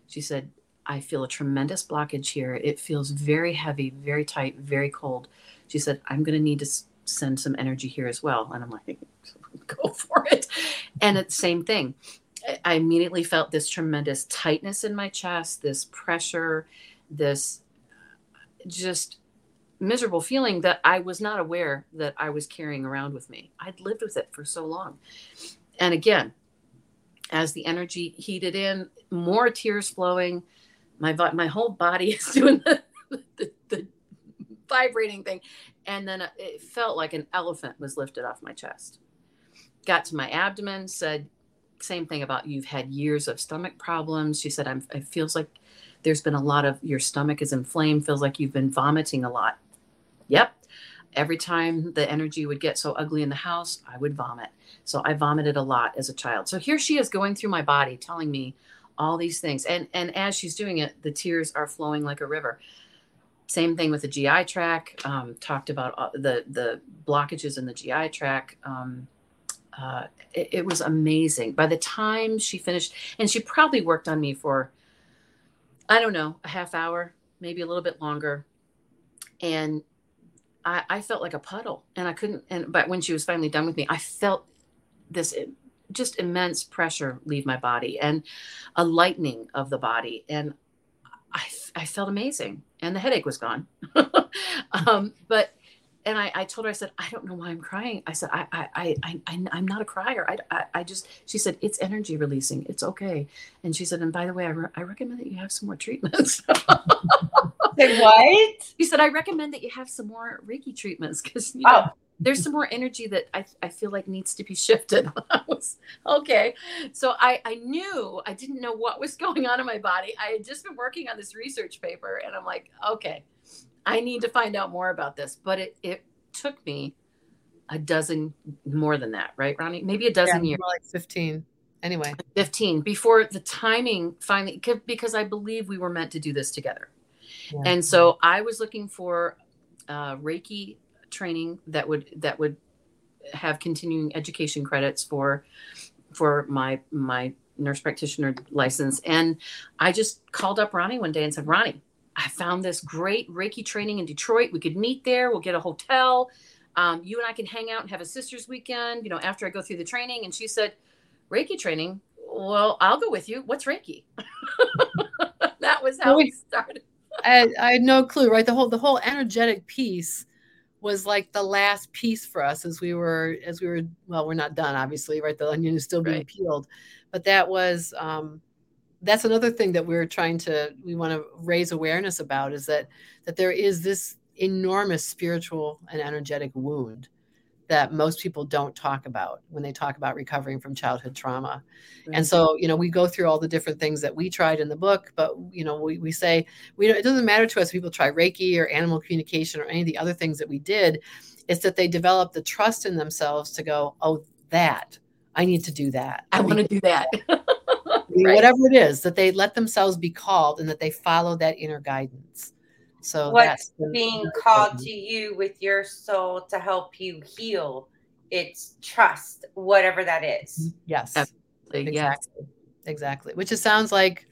She said, "I feel a tremendous blockage here. It feels very heavy, very tight, very cold." She said, "I'm going to need to send some energy here as well." And I'm like, "Go for it!" And it's the same thing. I immediately felt this tremendous tightness in my chest, this pressure, this just miserable feeling that I was not aware that I was carrying around with me. I'd lived with it for so long. And again, as the energy heated in, more tears flowing, my my whole body is doing the, the, the vibrating thing. And then it felt like an elephant was lifted off my chest. Got to my abdomen, said, same thing about you've had years of stomach problems. She said, I'm, it feels like there's been a lot of your stomach is inflamed, feels like you've been vomiting a lot. Yep. Every time the energy would get so ugly in the house, I would vomit. So I vomited a lot as a child. So here she is going through my body telling me all these things. And and as she's doing it, the tears are flowing like a river. same thing with the GI tract. Um, talked about uh, the the blockages in the GI tract. Um, uh, it, it, was amazing. By the time she finished, and she probably worked on me for, I don't know, a half hour, maybe a little bit longer, and I, I felt like a puddle, and I couldn't. And but when she was finally done with me, I felt this just immense pressure leave my body and a lightening of the body, and I, I felt amazing, and the headache was gone. um, but and I, I told her, I said, I don't know why I'm crying. I said, I, I, I, I I'm not a crier. I, I, I just, she said, it's energy releasing. It's okay. And she said, and by the way, I, re- I recommend that you have some more treatments. Say what? She said, I recommend that you have some more Reiki treatments because you oh. know, oh. there's some more energy that I, I feel like needs to be shifted. Was okay. So I, I knew I didn't know what was going on in my body. I had just been working on this research paper and I'm like, okay, I need to find out more about this. But it, it took me a dozen more than that, right, Ronnie? Maybe a dozen yeah, years. like 15. Anyway, 15 before the timing finally, because I believe we were meant to do this together. Yeah. And so I was looking for uh, Reiki training that would, that would have continuing education credits for, for my, my nurse practitioner license. And I just called up Ronnie one day and said, Ronnie, I found this great Reiki training in Detroit. We could meet there. We'll get a hotel. Um, you and I can hang out and have a sister's weekend, you know, after I go through the training. And she said, Reiki training? Well, I'll go with you. What's Reiki? that was how we started. I, I, had no clue, right? The whole the whole energetic piece was like the last piece for us as we were as we were well, we're not done, obviously, right? The onion is still being right. peeled. But that was um that's another thing that we're trying to we want to raise awareness about is that that there is this enormous spiritual and energetic wound that most people don't talk about when they talk about recovering from childhood trauma. Mm-hmm. And so, you know, we go through all the different things that we tried in the book, but you know, we, we say we it doesn't matter to us if people try Reiki or animal communication or any of the other things that we did. It's that they develop the trust in themselves to go, oh, that I need to do that. I, I want to do that. right. whatever it is that they let themselves be called and that they follow that inner guidance so what's being called to you with your soul to help you heal it's trust whatever that is mm-hmm. yes Absolutely. exactly yes. exactly which it sounds like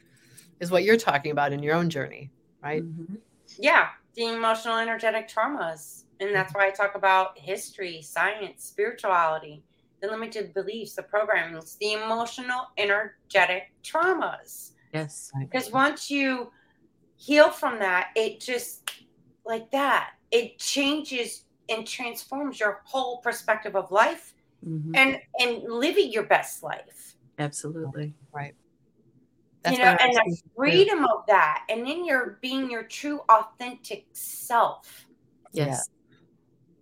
is what you're talking about in your own journey right mm-hmm. yeah the emotional energetic traumas and that's why i talk about history science spirituality the limited beliefs, the programming, the emotional, energetic traumas. Yes. Because once you heal from that, it just like that, it changes and transforms your whole perspective of life mm-hmm. and and living your best life. Absolutely. Right. That's you know, and the freedom of that, and then you're being your true, authentic self. Yes.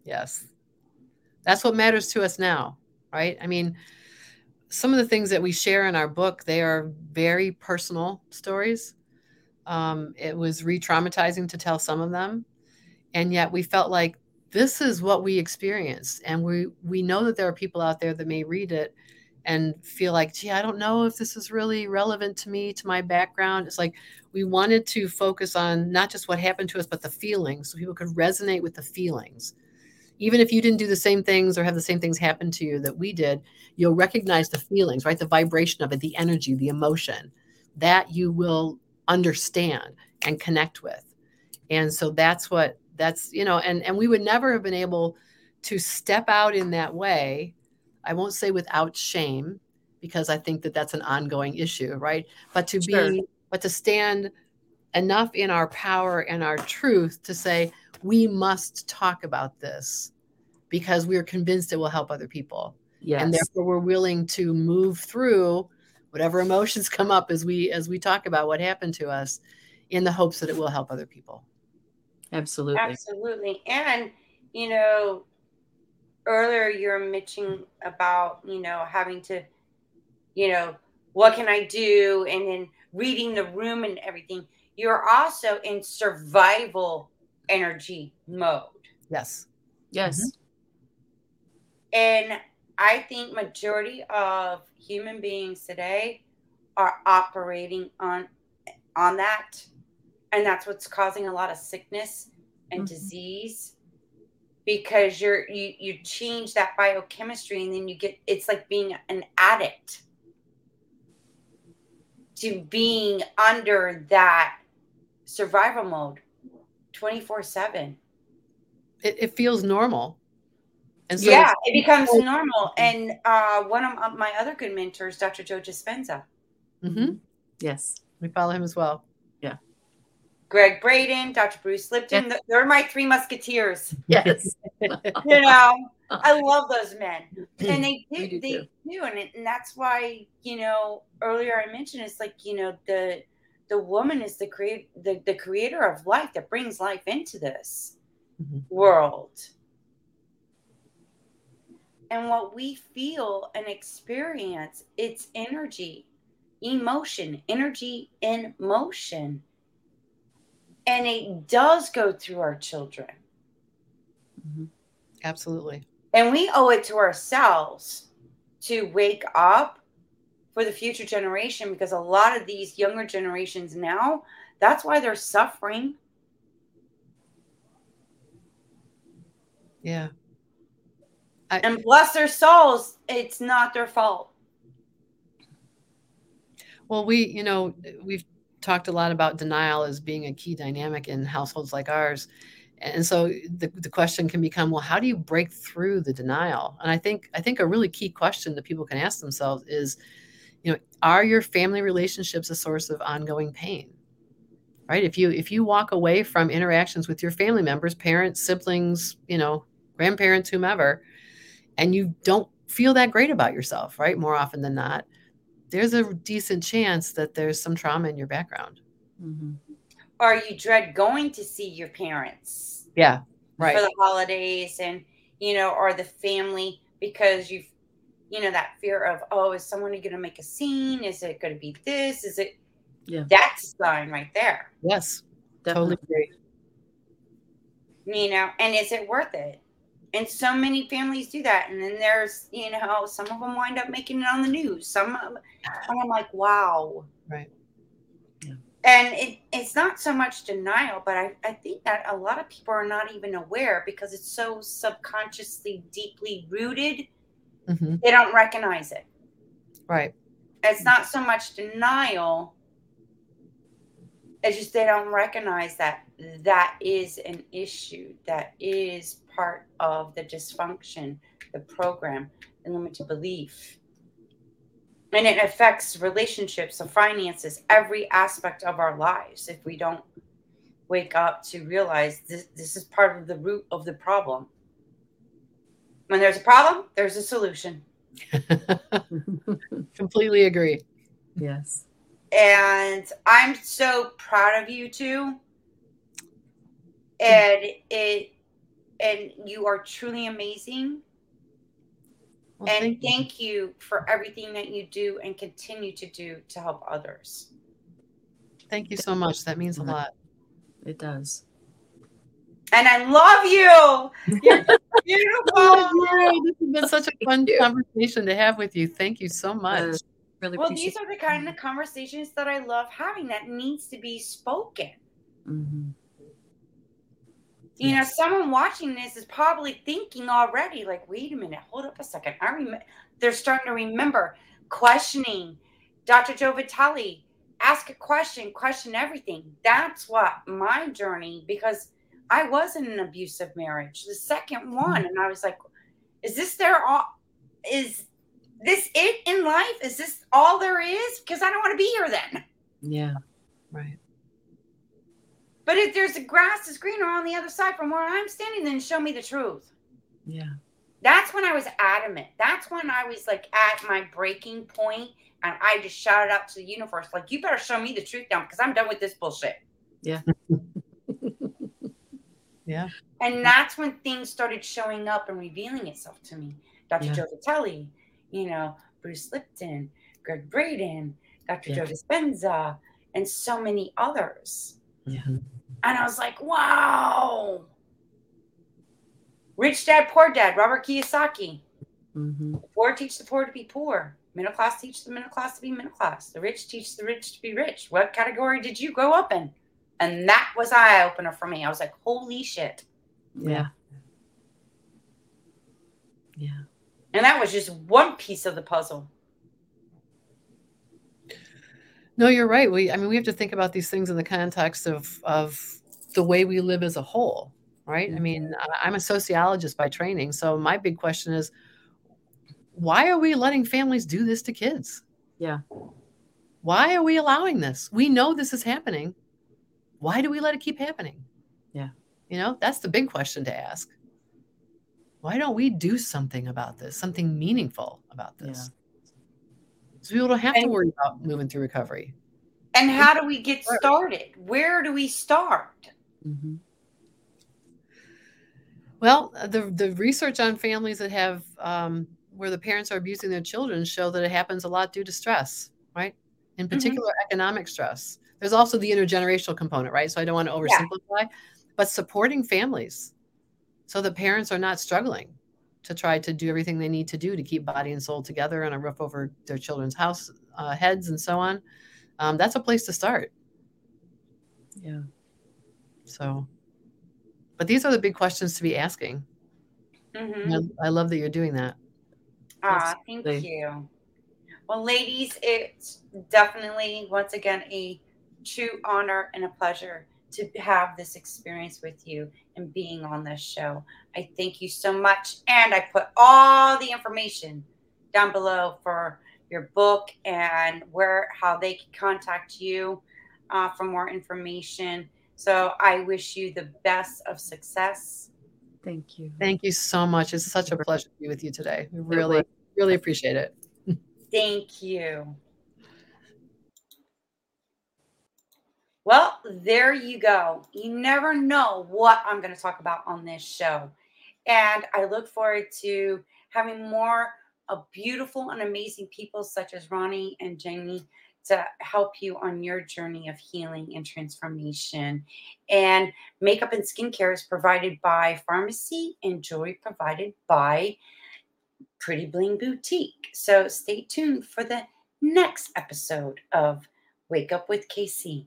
Yeah. Yes. That's what matters to us now right? I mean, some of the things that we share in our book, they are very personal stories. Um, it was re traumatizing to tell some of them. And yet we felt like this is what we experienced. And we, we know that there are people out there that may read it and feel like, gee, I don't know if this is really relevant to me, to my background. It's like we wanted to focus on not just what happened to us, but the feelings so people could resonate with the feelings even if you didn't do the same things or have the same things happen to you that we did, you'll recognize the feelings, right? The vibration of it, the energy, the emotion that you will understand and connect with. And so that's what that's, you know, and and we would never have been able to step out in that way. I won't say without shame because I think that that's an ongoing issue, right? But to sure. be but to stand enough in our power and our truth to say we must talk about this because we are convinced it will help other people. Yes. And therefore we're willing to move through whatever emotions come up as we as we talk about what happened to us in the hopes that it will help other people. Absolutely. Absolutely. And you know, earlier you're mentioning about, you know, having to, you know, what can I do? And then reading the room and everything. You're also in survival energy mode. Yes. Yes. Mm-hmm. And I think majority of human beings today are operating on on that and that's what's causing a lot of sickness and mm-hmm. disease because you're you you change that biochemistry and then you get it's like being an addict to being under that survival mode 24 7 it, it feels normal and so yeah it becomes normal and uh, one of my other good mentors dr joe dispenza mm-hmm. yes we follow him as well yeah Gregg Braden, Dr. Bruce Lipton. Yes. They're my three musketeers. Yes. you know, I love those men. And they do, do they too. do. And, it, and that's why, you know, earlier I mentioned it's like, you know, the the woman is the create the, the creator of life that brings life into this mm-hmm. world. And what we feel and experience, it's energy, emotion, energy in motion and it does go through our children. Mm-hmm. Absolutely. And we owe it to ourselves to wake up for the future generation because a lot of these younger generations now, that's why they're suffering. Yeah. I, and bless their souls, it's not their fault. Well, we, you know, we've talked a lot about denial as being a key dynamic in households like ours. And so the, the question can become, well, how do you break through the denial? And I think I think a really key question that people can ask themselves is, you know, are your family relationships a source of ongoing pain? Right? If you if you walk away from interactions with your family members, parents, siblings, you know, grandparents, whomever, and you don't feel that great about yourself, right? More often than not, there's a decent chance that there's some trauma in your background. Mm-hmm. Or you dread going to see your parents. Yeah, right. For the holidays and, you know, or the family because you've, you know, that fear of, oh, is someone going to make a scene? Is it going to be this? Is it? Yeah. That's a sign right there. Yes, definitely. Totally you know, and is it worth it? and so many families do that and then there's you know some of them wind up making it on the news some and i'm like wow right yeah. and it, it's not so much denial but I, I think that a lot of people are not even aware because it's so subconsciously deeply rooted mm-hmm. they don't recognize it. Right. It's not so much denial it's just they don't recognize that that is an issue that is part of the dysfunction the program the limited belief. And it affects relationships and finances every aspect of our lives. If we don't wake up to realize this, this is part of the root of the problem when there's a problem there's a solution completely agree yes and I'm so proud of you too. And it and you are truly amazing. Well, and thank, thank you. you for everything that you do and continue to do to help others. Thank you so much. That means a lot. It does. And I love you. You're beautiful. this has been such a fun conversation to have with you. Thank you so much really well these are the kind of conversations that i love having that needs to be spoken mm-hmm. you yes. know someone watching this is probably thinking already like wait a minute hold up a second i remember they're starting to remember questioning dr joe vitale ask a question question everything that's what my journey because i was in an abusive marriage the second one mm-hmm. and i was like is this their all is this it in life? Is this all there is? Because I don't want to be here then. Yeah, right. But if there's a grass is greener on the other side from where I'm standing, then show me the truth. Yeah. That's when I was adamant. That's when I was like at my breaking point and I just shouted out to the universe, like, you better show me the truth now because I'm done with this bullshit. Yeah. yeah. And that's when things started showing up and revealing itself to me. Dr. Yeah. Joe Vitale, you know, Bruce Lipton, Gregg Braden, Dr. Yeah. Joe Dispenza, and so many others. Yeah. And I was like, wow. Rich Dad, Poor Dad, Robert Kiyosaki. Mm-hmm. The poor teach the poor to be poor. Middle class teach the middle class to be middle class. The rich teach the rich to be rich. What category did you grow up in? And that was eye opener for me. I was like, holy shit. Yeah. Yeah. And that was just one piece of the puzzle. No, you're right. We, I mean, we have to think about these things in the context of of the way we live as a whole, right? I mean, Mm-hmm. I'm a sociologist by training, so my big question is, why are we letting families do this to kids? Yeah. Why are we allowing this? We know this is happening. Why do we let it keep happening? Yeah. You know, that's the big question to ask. Why don't we do something about this, something meaningful about this? So people don't have to worry about moving through recovery. And how do we get started? Where do we start? Mhm. Well, uh, the the research on families that have um, where the parents are abusing their children show that it happens a lot due to stress, right? In particular, economic stress. There's also the intergenerational component, right? So I don't want to oversimplify, but supporting families so the parents are not struggling to try to do everything they need to do to keep body and soul together and a roof over their children's house uh, heads and so on. Um, that's a place to start. Yeah. So, but these are the big questions to be asking. Mhm. I I love that you're doing that. Ah, thank you. Well, ladies, it's definitely once again a true honor and a pleasure to have this experience with you and being on this show. I thank you so much. And I put all the information down below for your book and where how they can contact you uh, for more information. So I wish you the best of success. Thank you. Thank you so much. It's such a pleasure to be with you today. We really, really appreciate it. Thank you. Well, there you go. You never know what I'm going to talk about on this show. And I look forward to having more of beautiful and amazing people such as Ronnie and Jenny to help you on your journey of healing and transformation. And makeup and skincare is provided by Pharmacy and jewelry provided by Pretty Bling Boutique. So stay tuned for the next episode of Wake Up with KC.